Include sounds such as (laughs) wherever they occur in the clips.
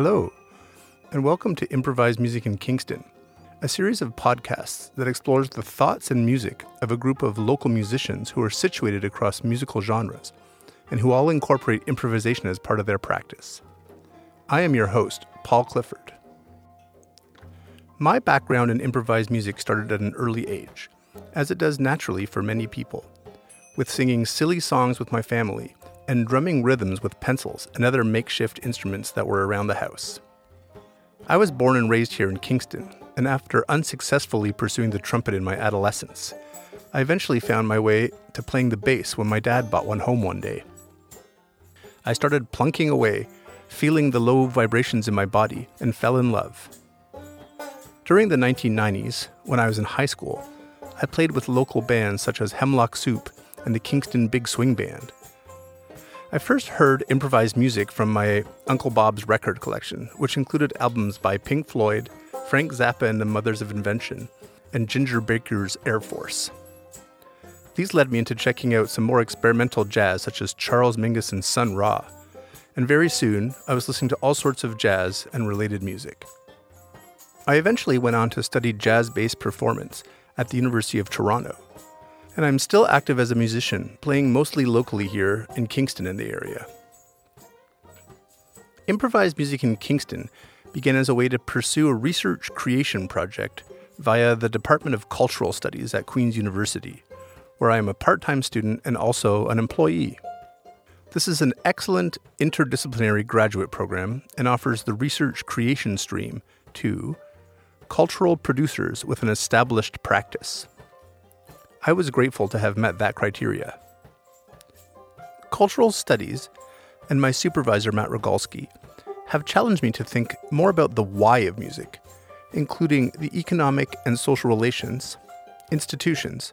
Hello, and welcome to Improvised Music in Kingston, a series of podcasts that explores the thoughts and music of a group of local musicians who are situated across musical genres and who all incorporate improvisation as part of their practice. I am your host, Paul Clifford. My background in improvised music started at an early age, as it does naturally for many people, with singing silly songs with my family and drumming rhythms with pencils and other makeshift instruments that were around the house. I was born and raised here in Kingston, and after unsuccessfully pursuing the trumpet in my adolescence, I eventually found my way to playing the bass when my dad bought one home one day. I started plunking away, feeling the low vibrations in my body, and fell in love. During the 1990s, when I was in high school, I played with local bands such as Hemlock Soup and the Kingston Big Swing Band. I first heard improvised music from my Uncle Bob's record collection, which included albums by Pink Floyd, Frank Zappa and the Mothers of Invention, and Ginger Baker's Air Force. These led me into checking out some more experimental jazz, such as Charles Mingus and Sun Ra. And very soon, I was listening to all sorts of jazz and related music. I eventually went on to study jazz based performance at the University of Toronto and I'm still active as a musician, playing mostly locally here in Kingston and the area. Improvised music in Kingston began as a way to pursue a research creation project via the Department of Cultural Studies at Queen's University, where I am a part time student and also an employee. This is an excellent interdisciplinary graduate program and offers the research creation stream to cultural producers with an established practice. I was grateful to have met that criteria. Cultural studies and my supervisor, Matt Rogalsky, have challenged me to think more about the why of music, including the economic and social relations, institutions,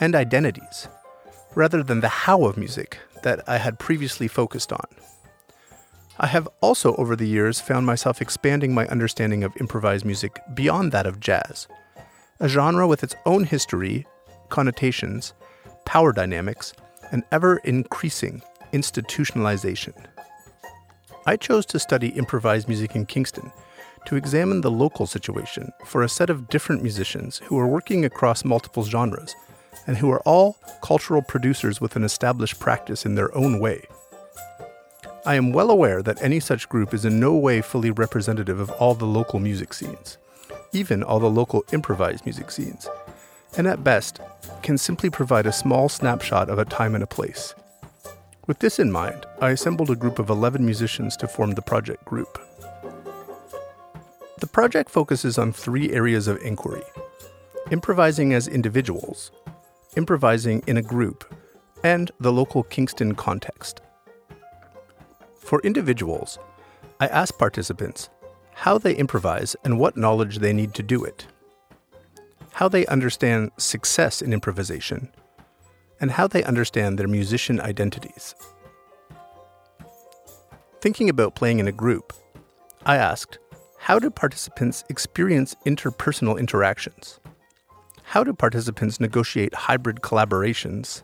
and identities, rather than the how of music that I had previously focused on. I have also, over the years, found myself expanding my understanding of improvised music beyond that of jazz, a genre with its own history connotations, power dynamics, and ever increasing institutionalization. I chose to study improvised music in Kingston to examine the local situation for a set of different musicians who are working across multiple genres and who are all cultural producers with an established practice in their own way. I am well aware that any such group is in no way fully representative of all the local music scenes, even all the local improvised music scenes, and at best can simply provide a small snapshot of a time and a place. With this in mind, I assembled a group of 11 musicians to form the project group. The project focuses on three areas of inquiry improvising as individuals, improvising in a group, and the local Kingston context. For individuals, I ask participants how they improvise and what knowledge they need to do it how they understand success in improvisation, and how they understand their musician identities. Thinking about playing in a group, I asked, how do participants experience interpersonal interactions? How do participants negotiate hybrid collaborations?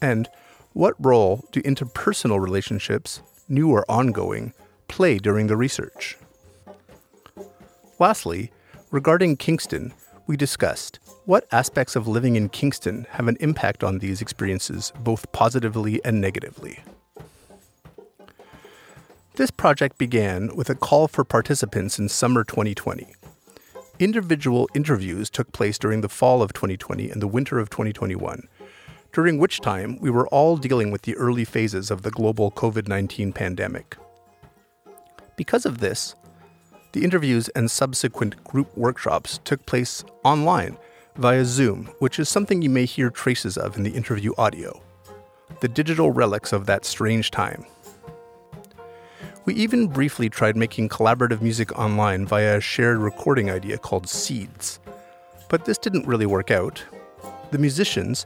And what role do interpersonal relationships, new or ongoing, play during the research? Lastly, regarding Kingston, we discussed what aspects of living in Kingston have an impact on these experiences, both positively and negatively. This project began with a call for participants in summer 2020. Individual interviews took place during the fall of 2020 and the winter of 2021, during which time we were all dealing with the early phases of the global COVID 19 pandemic. Because of this, the interviews and subsequent group workshops took place online via Zoom, which is something you may hear traces of in the interview audio. The digital relics of that strange time. We even briefly tried making collaborative music online via a shared recording idea called Seeds. But this didn't really work out. The musicians,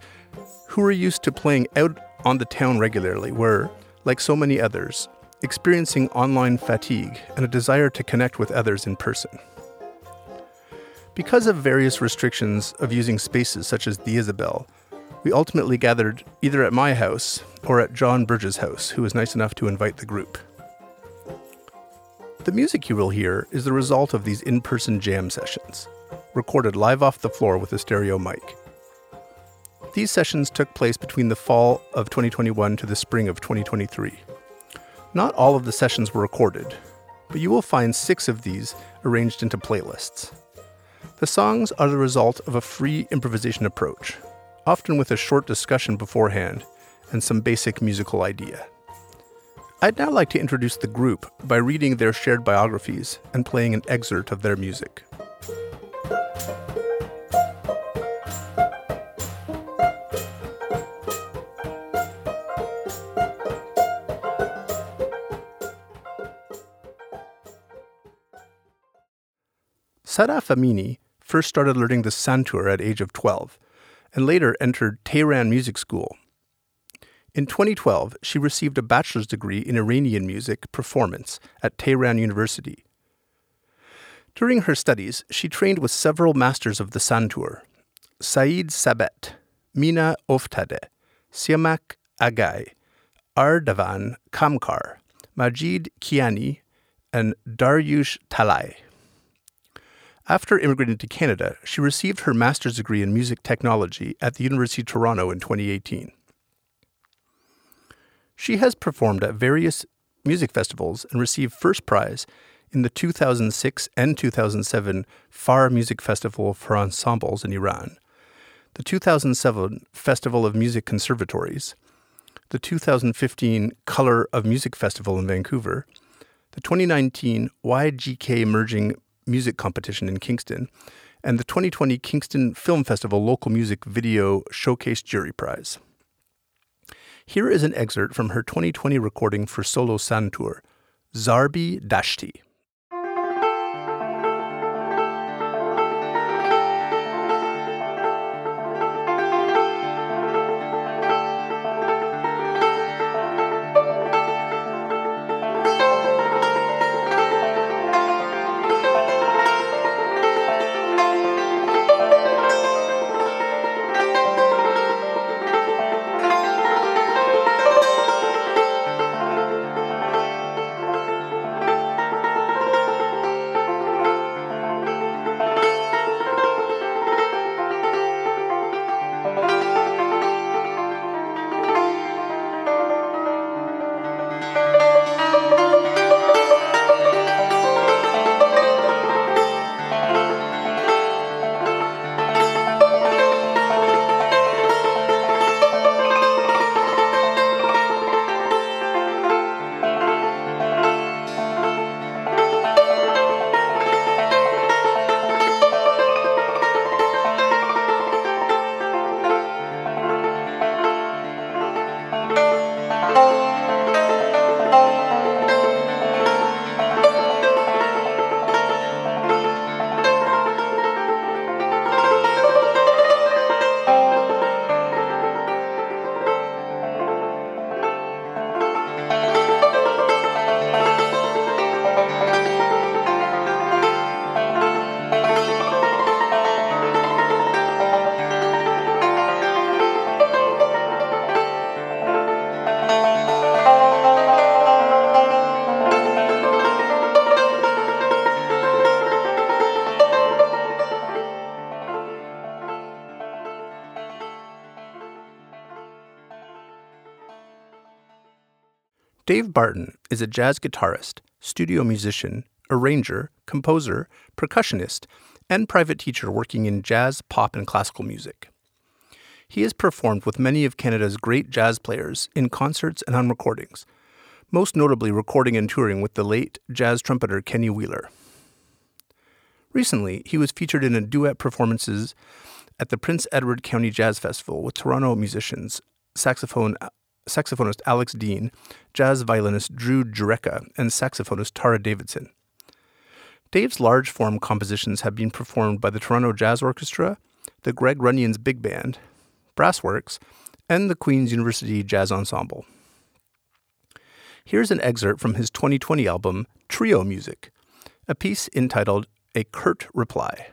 who were used to playing out on the town regularly, were, like so many others, experiencing online fatigue and a desire to connect with others in person. Because of various restrictions of using spaces such as the Isabel, we ultimately gathered either at my house or at John Burge's house, who was nice enough to invite the group. The music you will hear is the result of these in person jam sessions, recorded live off the floor with a stereo mic. These sessions took place between the fall of 2021 to the spring of 2023. Not all of the sessions were recorded, but you will find six of these arranged into playlists. The songs are the result of a free improvisation approach, often with a short discussion beforehand and some basic musical idea. I'd now like to introduce the group by reading their shared biographies and playing an excerpt of their music. Sara Amini first started learning the santur at age of 12 and later entered Tehran Music School in 2012, she received a bachelor's degree in Iranian music performance at Tehran University. During her studies, she trained with several masters of the santur Saeed Sabet, Mina Oftade, Siamak Agai, Ardavan Kamkar, Majid Kiani, and Daryush Talai. After immigrating to Canada, she received her master's degree in music technology at the University of Toronto in 2018. She has performed at various music festivals and received first prize in the 2006 and 2007 Fajr Music Festival for Ensembles in Iran, the 2007 Festival of Music Conservatories, the 2015 Color of Music Festival in Vancouver, the 2019 YGK Emerging Music Competition in Kingston, and the 2020 Kingston Film Festival Local Music Video Showcase Jury Prize. Here is an excerpt from her 2020 recording for Solo Santur, Zarbi Dashti. Dave Barton is a jazz guitarist, studio musician, arranger, composer, percussionist, and private teacher working in jazz, pop, and classical music. He has performed with many of Canada's great jazz players in concerts and on recordings, most notably recording and touring with the late jazz trumpeter Kenny Wheeler. Recently, he was featured in a duet performances at the Prince Edward County Jazz Festival with Toronto musicians, saxophone saxophonist Alex Dean, jazz violinist Drew Jurecka, and saxophonist Tara Davidson. Dave's large form compositions have been performed by the Toronto Jazz Orchestra, the Greg Runions Big Band, Brassworks, and the Queen's University Jazz Ensemble. Here's an excerpt from his 2020 album, Trio Music, a piece entitled A Curt Reply.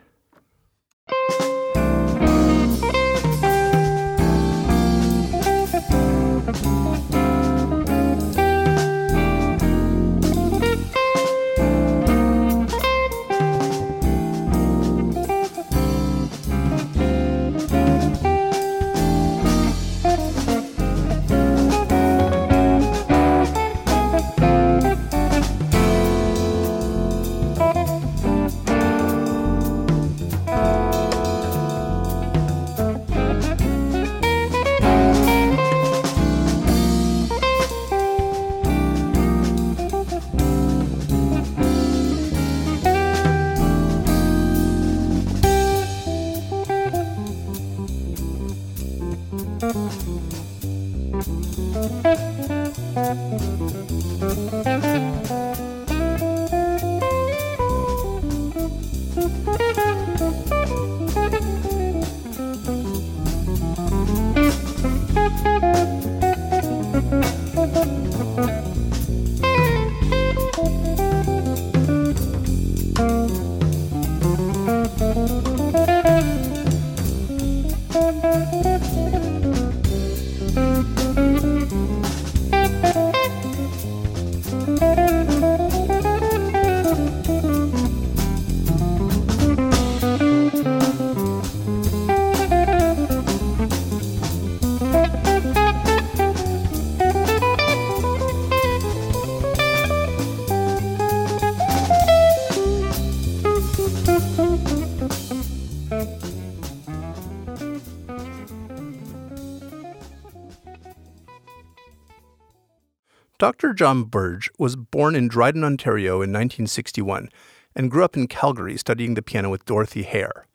John Burge was born in Dryden, Ontario in 1961 and grew up in Calgary studying the piano with Dorothy Hare.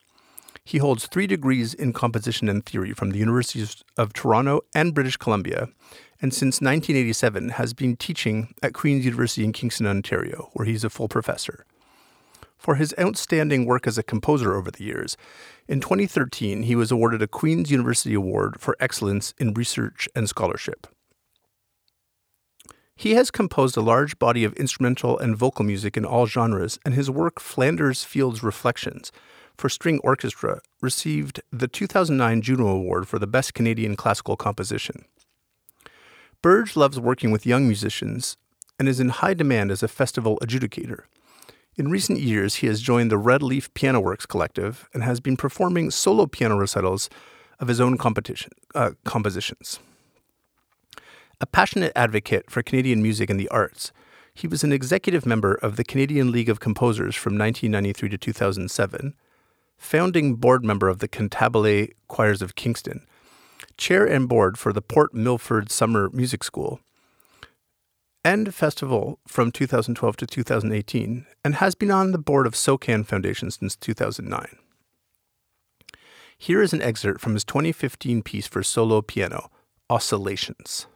He holds three degrees in composition and theory from the Universities of Toronto and British Columbia, and since 1987 has been teaching at Queen's University in Kingston, Ontario, where he's a full professor. For his outstanding work as a composer over the years, in 2013 he was awarded a Queen's University Award for Excellence in Research and Scholarship. He has composed a large body of instrumental and vocal music in all genres, and his work, Flanders Fields Reflections, for string orchestra, received the 2009 Juno Award for the Best Canadian Classical Composition. Burge loves working with young musicians and is in high demand as a festival adjudicator. In recent years, he has joined the Red Leaf Piano Works Collective and has been performing solo piano recitals of his own competition, uh, compositions. A passionate advocate for Canadian music and the arts, he was an executive member of the Canadian League of Composers from 1993 to 2007, founding board member of the Cantabile Choirs of Kingston, chair and board for the Port Milford Summer Music School, and festival from 2012 to 2018, and has been on the board of SOCAN Foundation since 2009. Here is an excerpt from his 2015 piece for solo piano, Oscillations.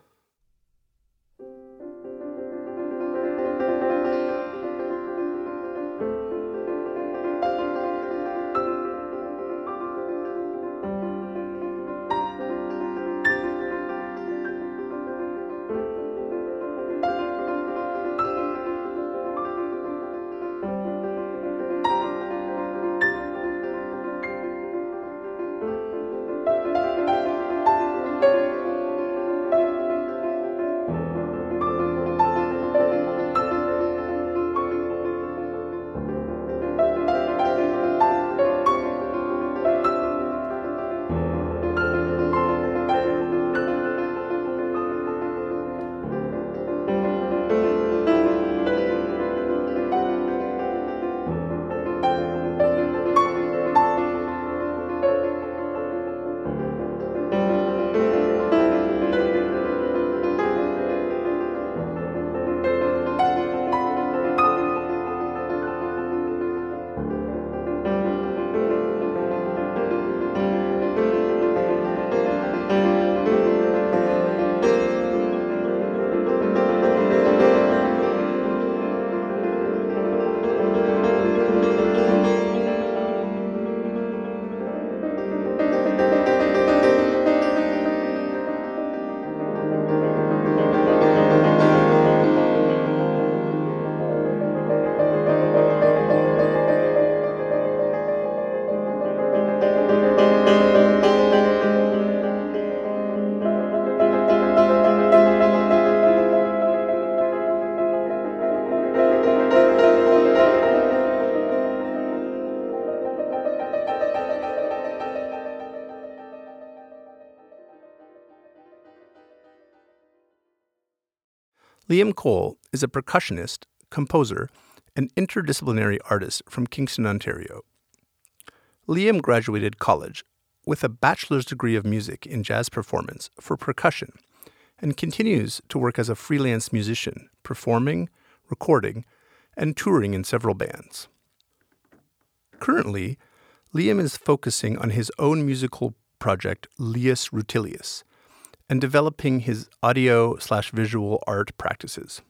Liam Cole is a percussionist, composer, and interdisciplinary artist from Kingston, Ontario. Liam graduated college with a bachelor's degree of music in jazz performance for percussion and continues to work as a freelance musician, performing, recording, and touring in several bands. Currently, Liam is focusing on his own musical project, Lius Rutilius, and developing his audio slash visual art practices.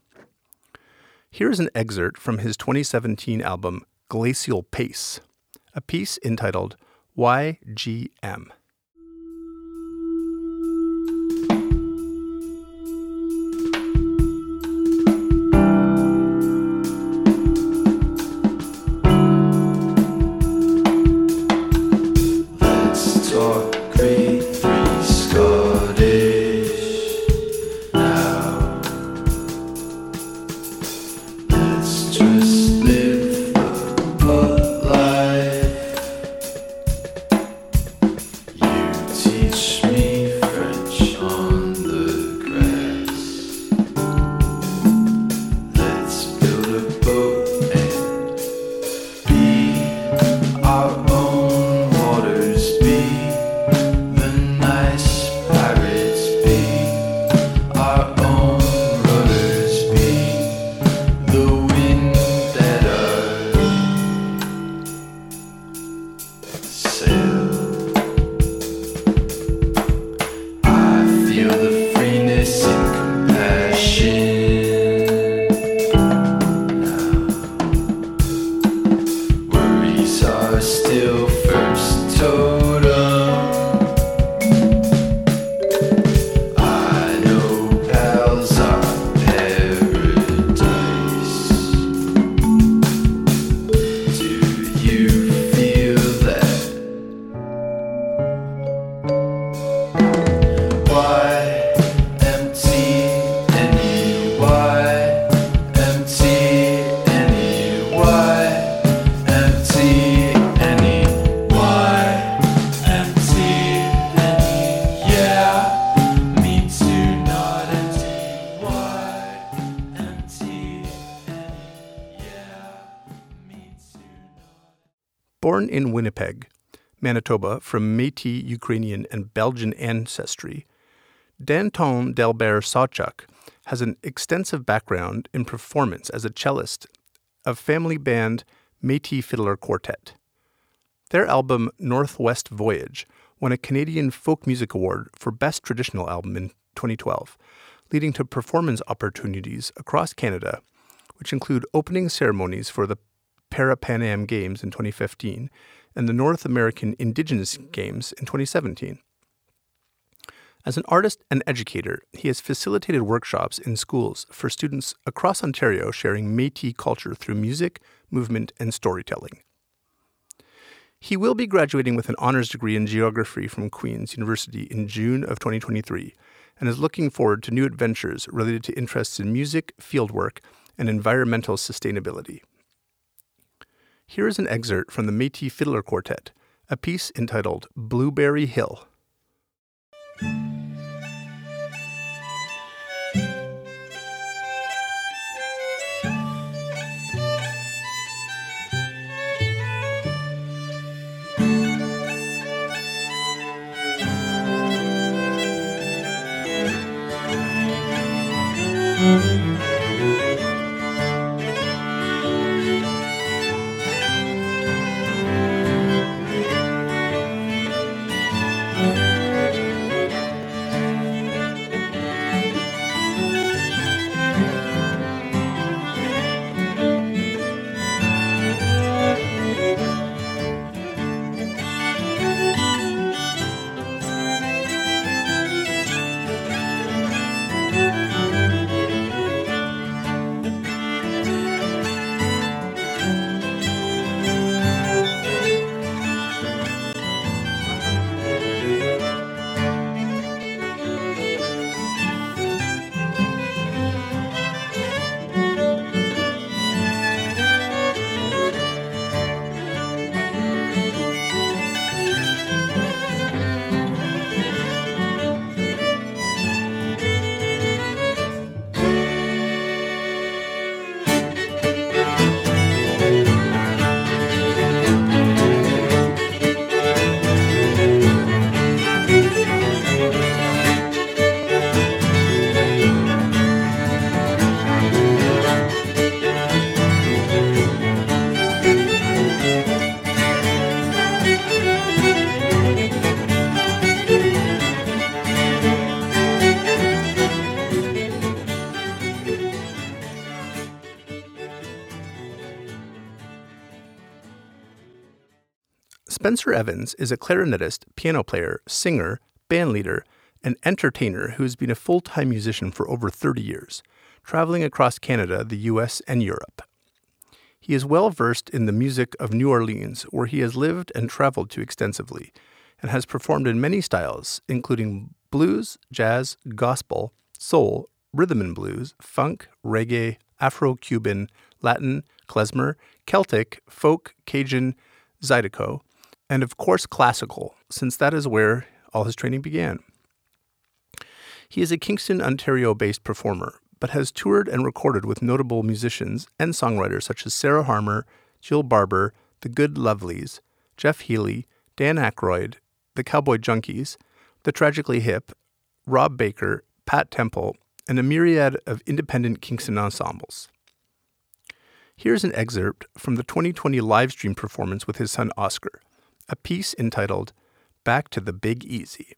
Here is an excerpt from his 2017 album Glacial Pace, a piece entitled YGM. In Winnipeg, Manitoba, from Metis Ukrainian and Belgian ancestry, Danton Delbert Sawchuk has an extensive background in performance as a cellist of family band Metis Fiddler Quartet. Their album Northwest Voyage won a Canadian Folk Music Award for Best Traditional Album in 2012, leading to performance opportunities across Canada, which include opening ceremonies for the Para Pan Am Games in 2015 and the North American Indigenous Games in 2017. As an artist and educator, he has facilitated workshops in schools for students across Ontario sharing Metis culture through music, movement, and storytelling. He will be graduating with an honors degree in geography from Queen's University in June of 2023 and is looking forward to new adventures related to interests in music, fieldwork, and environmental sustainability. Here is an excerpt from the Metis Fiddler Quartet, a piece entitled Blueberry Hill. Spencer Evans is a clarinetist, piano player, singer, bandleader, and entertainer who has been a full time musician for over 30 years, traveling across Canada, the US, and Europe. He is well versed in the music of New Orleans, where he has lived and traveled to extensively, and has performed in many styles, including blues, jazz, gospel, soul, rhythm and blues, funk, reggae, Afro Cuban, Latin, klezmer, Celtic, folk, Cajun, Zydeco, and of course classical, since that is where all his training began. He is a Kingston, Ontario based performer, but has toured and recorded with notable musicians and songwriters such as Sarah Harmer, Jill Barber, The Good Lovelies, Jeff Healey, Dan Aykroyd, The Cowboy Junkies, The Tragically Hip, Rob Baker, Pat Temple, and a myriad of independent Kingston ensembles. Here's an excerpt from the 2020 livestream performance with his son Oscar, a piece entitled Back to the Big Easy.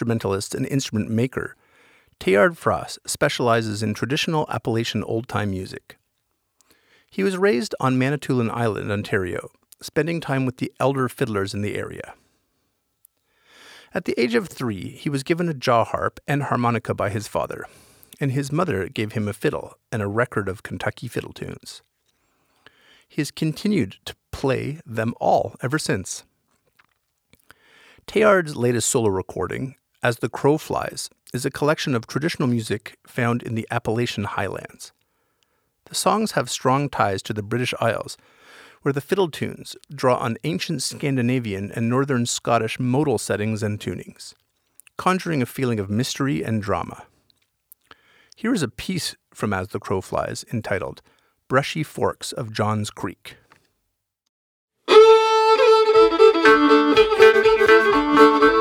Instrumentalist and instrument maker, Teilhard Frost specializes in traditional Appalachian old time music. He was raised on Manitoulin Island, Ontario, spending time with the elder fiddlers in the area. At the age of three, he was given a jaw harp and harmonica by his father, and his mother gave him a fiddle and a record of Kentucky fiddle tunes. He has continued to play them all ever since. Teilhard's latest solo recording, As the Crow Flies, is a collection of traditional music found in the Appalachian Highlands. The songs have strong ties to the British Isles, where the fiddle tunes draw on ancient Scandinavian and northern Scottish modal settings and tunings, conjuring a feeling of mystery and drama. Here is a piece from As the Crow Flies entitled Brushy Forks of Johns Creek. (laughs)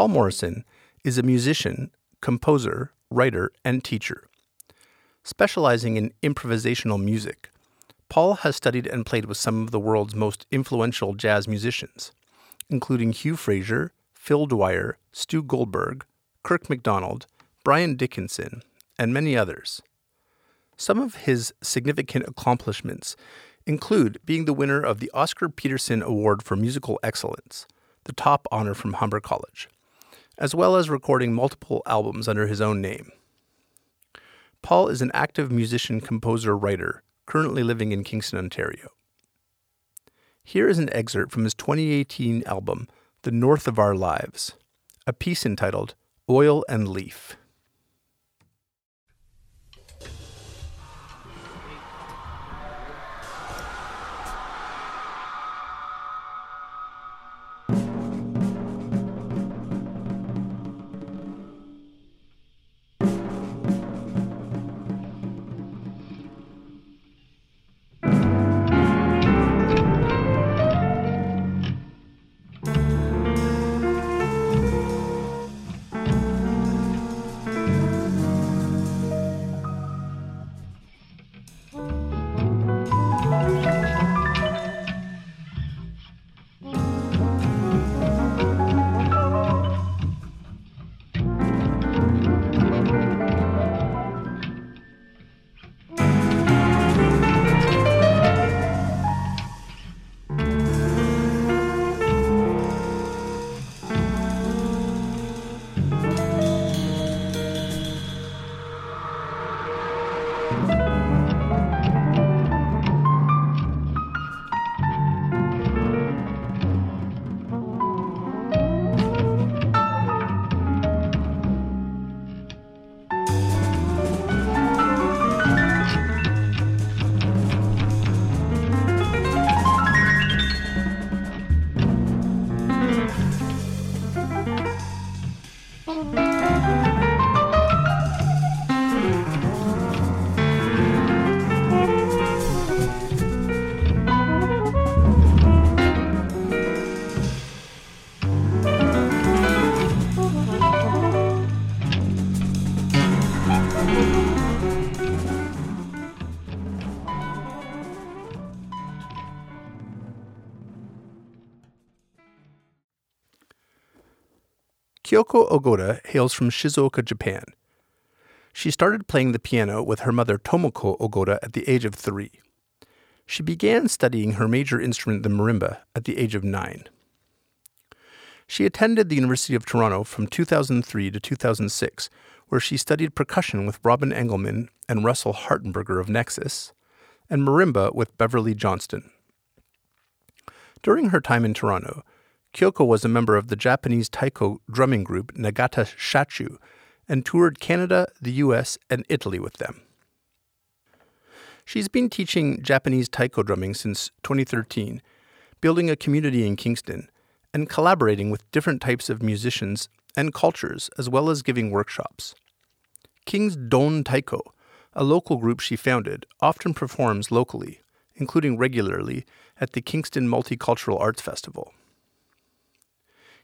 Paul Morrison is a musician, composer, writer, and teacher. Specializing in improvisational music, Paul has studied and played with some of the world's most influential jazz musicians, including Hugh Fraser, Phil Dwyer, Stu Goldberg, Kirk MacDonald, Brian Dickinson, and many others. Some of his significant accomplishments include being the winner of the Oscar Peterson Award for Musical Excellence, the top honor from Humber College as well as recording multiple albums under his own name. Paul is an active musician, composer, writer, currently living in Kingston, Ontario. Here is an excerpt from his 2018 album, The North of Our Lives, a piece entitled Oil and Leaf. Kyoko Ogoda hails from Shizuoka, Japan. She started playing the piano with her mother Tomoko Ogoda at the age of three. She began studying her major instrument, the marimba, at the age of nine. She attended the University of Toronto from 2003 to 2006, where she studied percussion with Robin Engelman and Russell Hartenberger of Nexus, and marimba with Beverly Johnston. During her time in Toronto, Kyoko was a member of the Japanese taiko drumming group Nagata Shachu and toured Canada, the US, and Italy with them. She's been teaching Japanese taiko drumming since 2013, building a community in Kingston, and collaborating with different types of musicians and cultures, as well as giving workshops. King's Don Taiko, a local group she founded, often performs locally, including regularly at the Kingston Multicultural Arts Festival.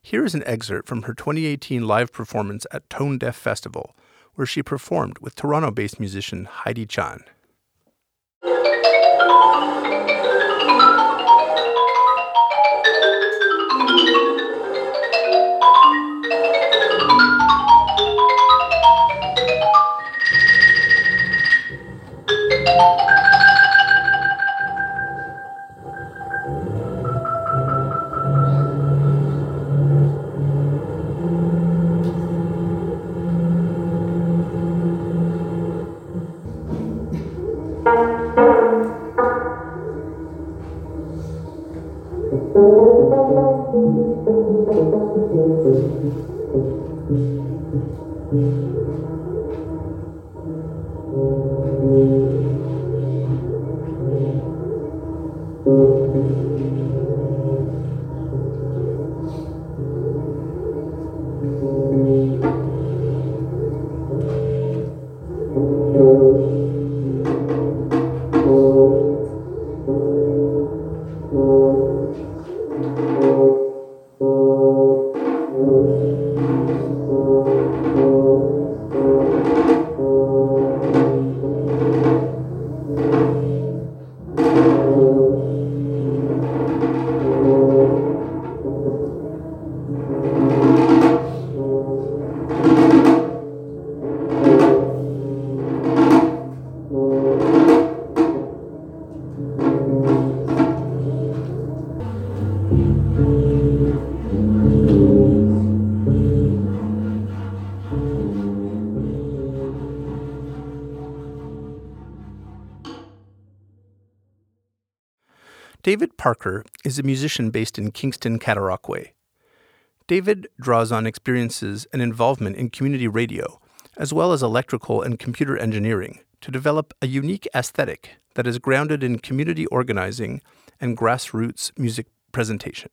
Here is an excerpt from her 2018 live performance at Tone Deaf Festival, where she performed with Toronto based musician Heidi Chan. David Parker is a musician based in Kingston, Cataraqui. David draws on experiences and involvement in community radio, as well as electrical and computer engineering, to develop a unique aesthetic that is grounded in community organizing and grassroots music presentation.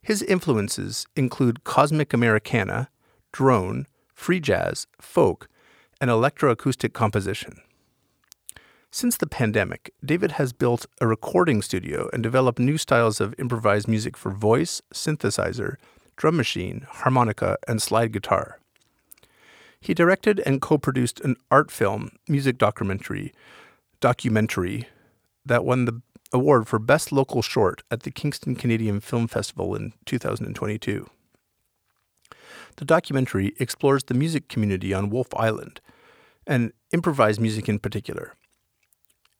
His influences include cosmic Americana, drone, free jazz, folk, and electroacoustic composition. Since the pandemic, David has built a recording studio and developed new styles of improvised music for voice, synthesizer, drum machine, harmonica, and slide guitar. He directed and co-produced an art film music documentary documentary that won the award for best local short at the Kingston Canadian Film Festival in 2022. The documentary explores the music community on Wolfe Island and improvised music in particular.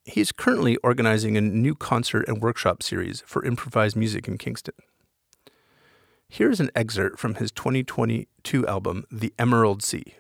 He's currently organizing a new concert and workshop series for improvised music in Kingston. Here's an excerpt from his 2022 album, The Emerald Sea.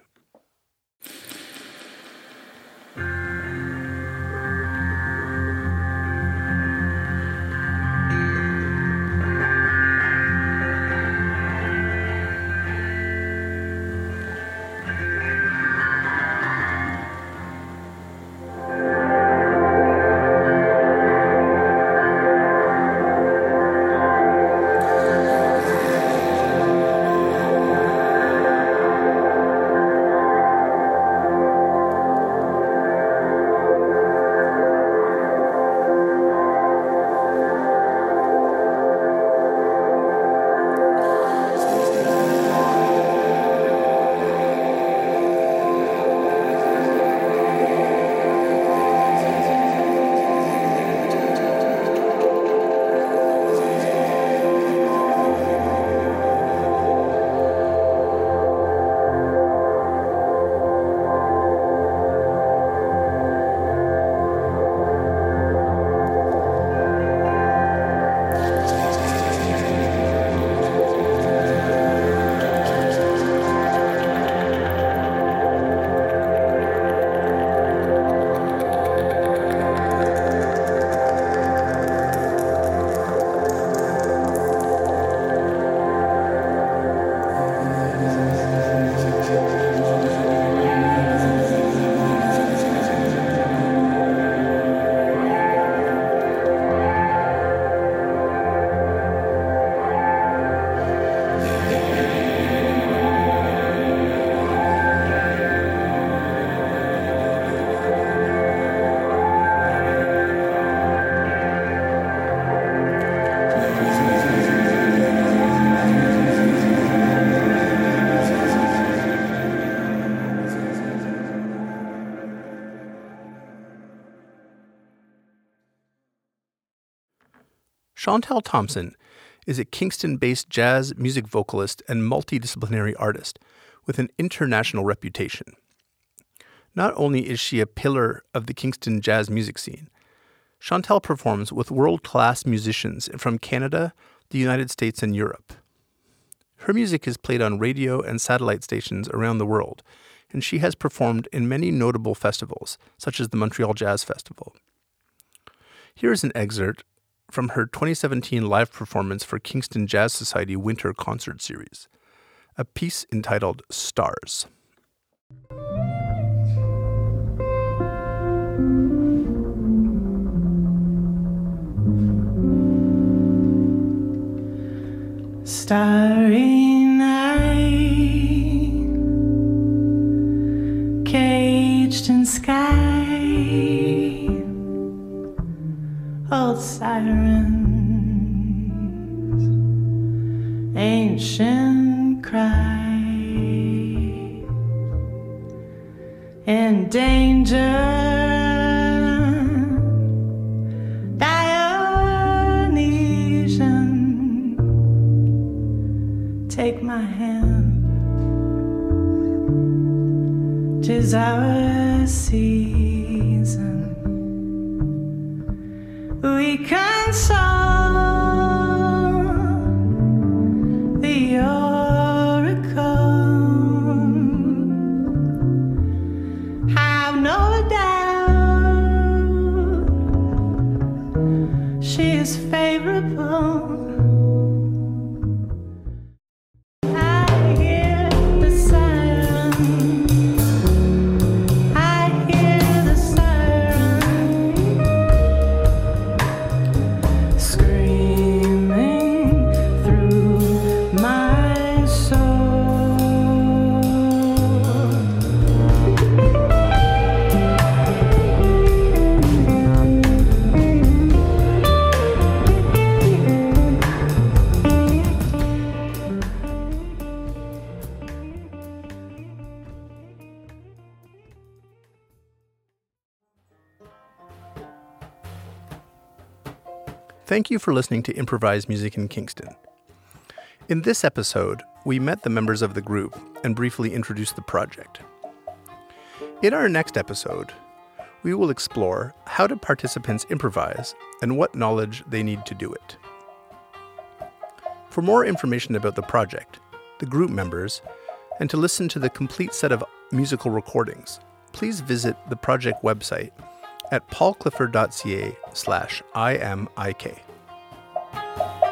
Chantal Thompson is a Kingston based jazz music vocalist and multidisciplinary artist with an international reputation. Not only is she a pillar of the Kingston jazz music scene, Chantal performs with world class musicians from Canada, the United States, and Europe. Her music is played on radio and satellite stations around the world, and she has performed in many notable festivals, such as the Montreal Jazz Festival. Here is an excerpt from her 2017 live performance for Kingston Jazz Society Winter Concert Series, a piece entitled Stars. Starry Thank you for listening to Improvised Music in Kingston. In this episode, we met the members of the group and briefly introduced the project. In our next episode, we will explore how do participants improvise and what knowledge they need to do it. For more information about the project, the group members, and to listen to the complete set of musical recordings, please visit the project website at paulclifford.ca slash imik. Thank you.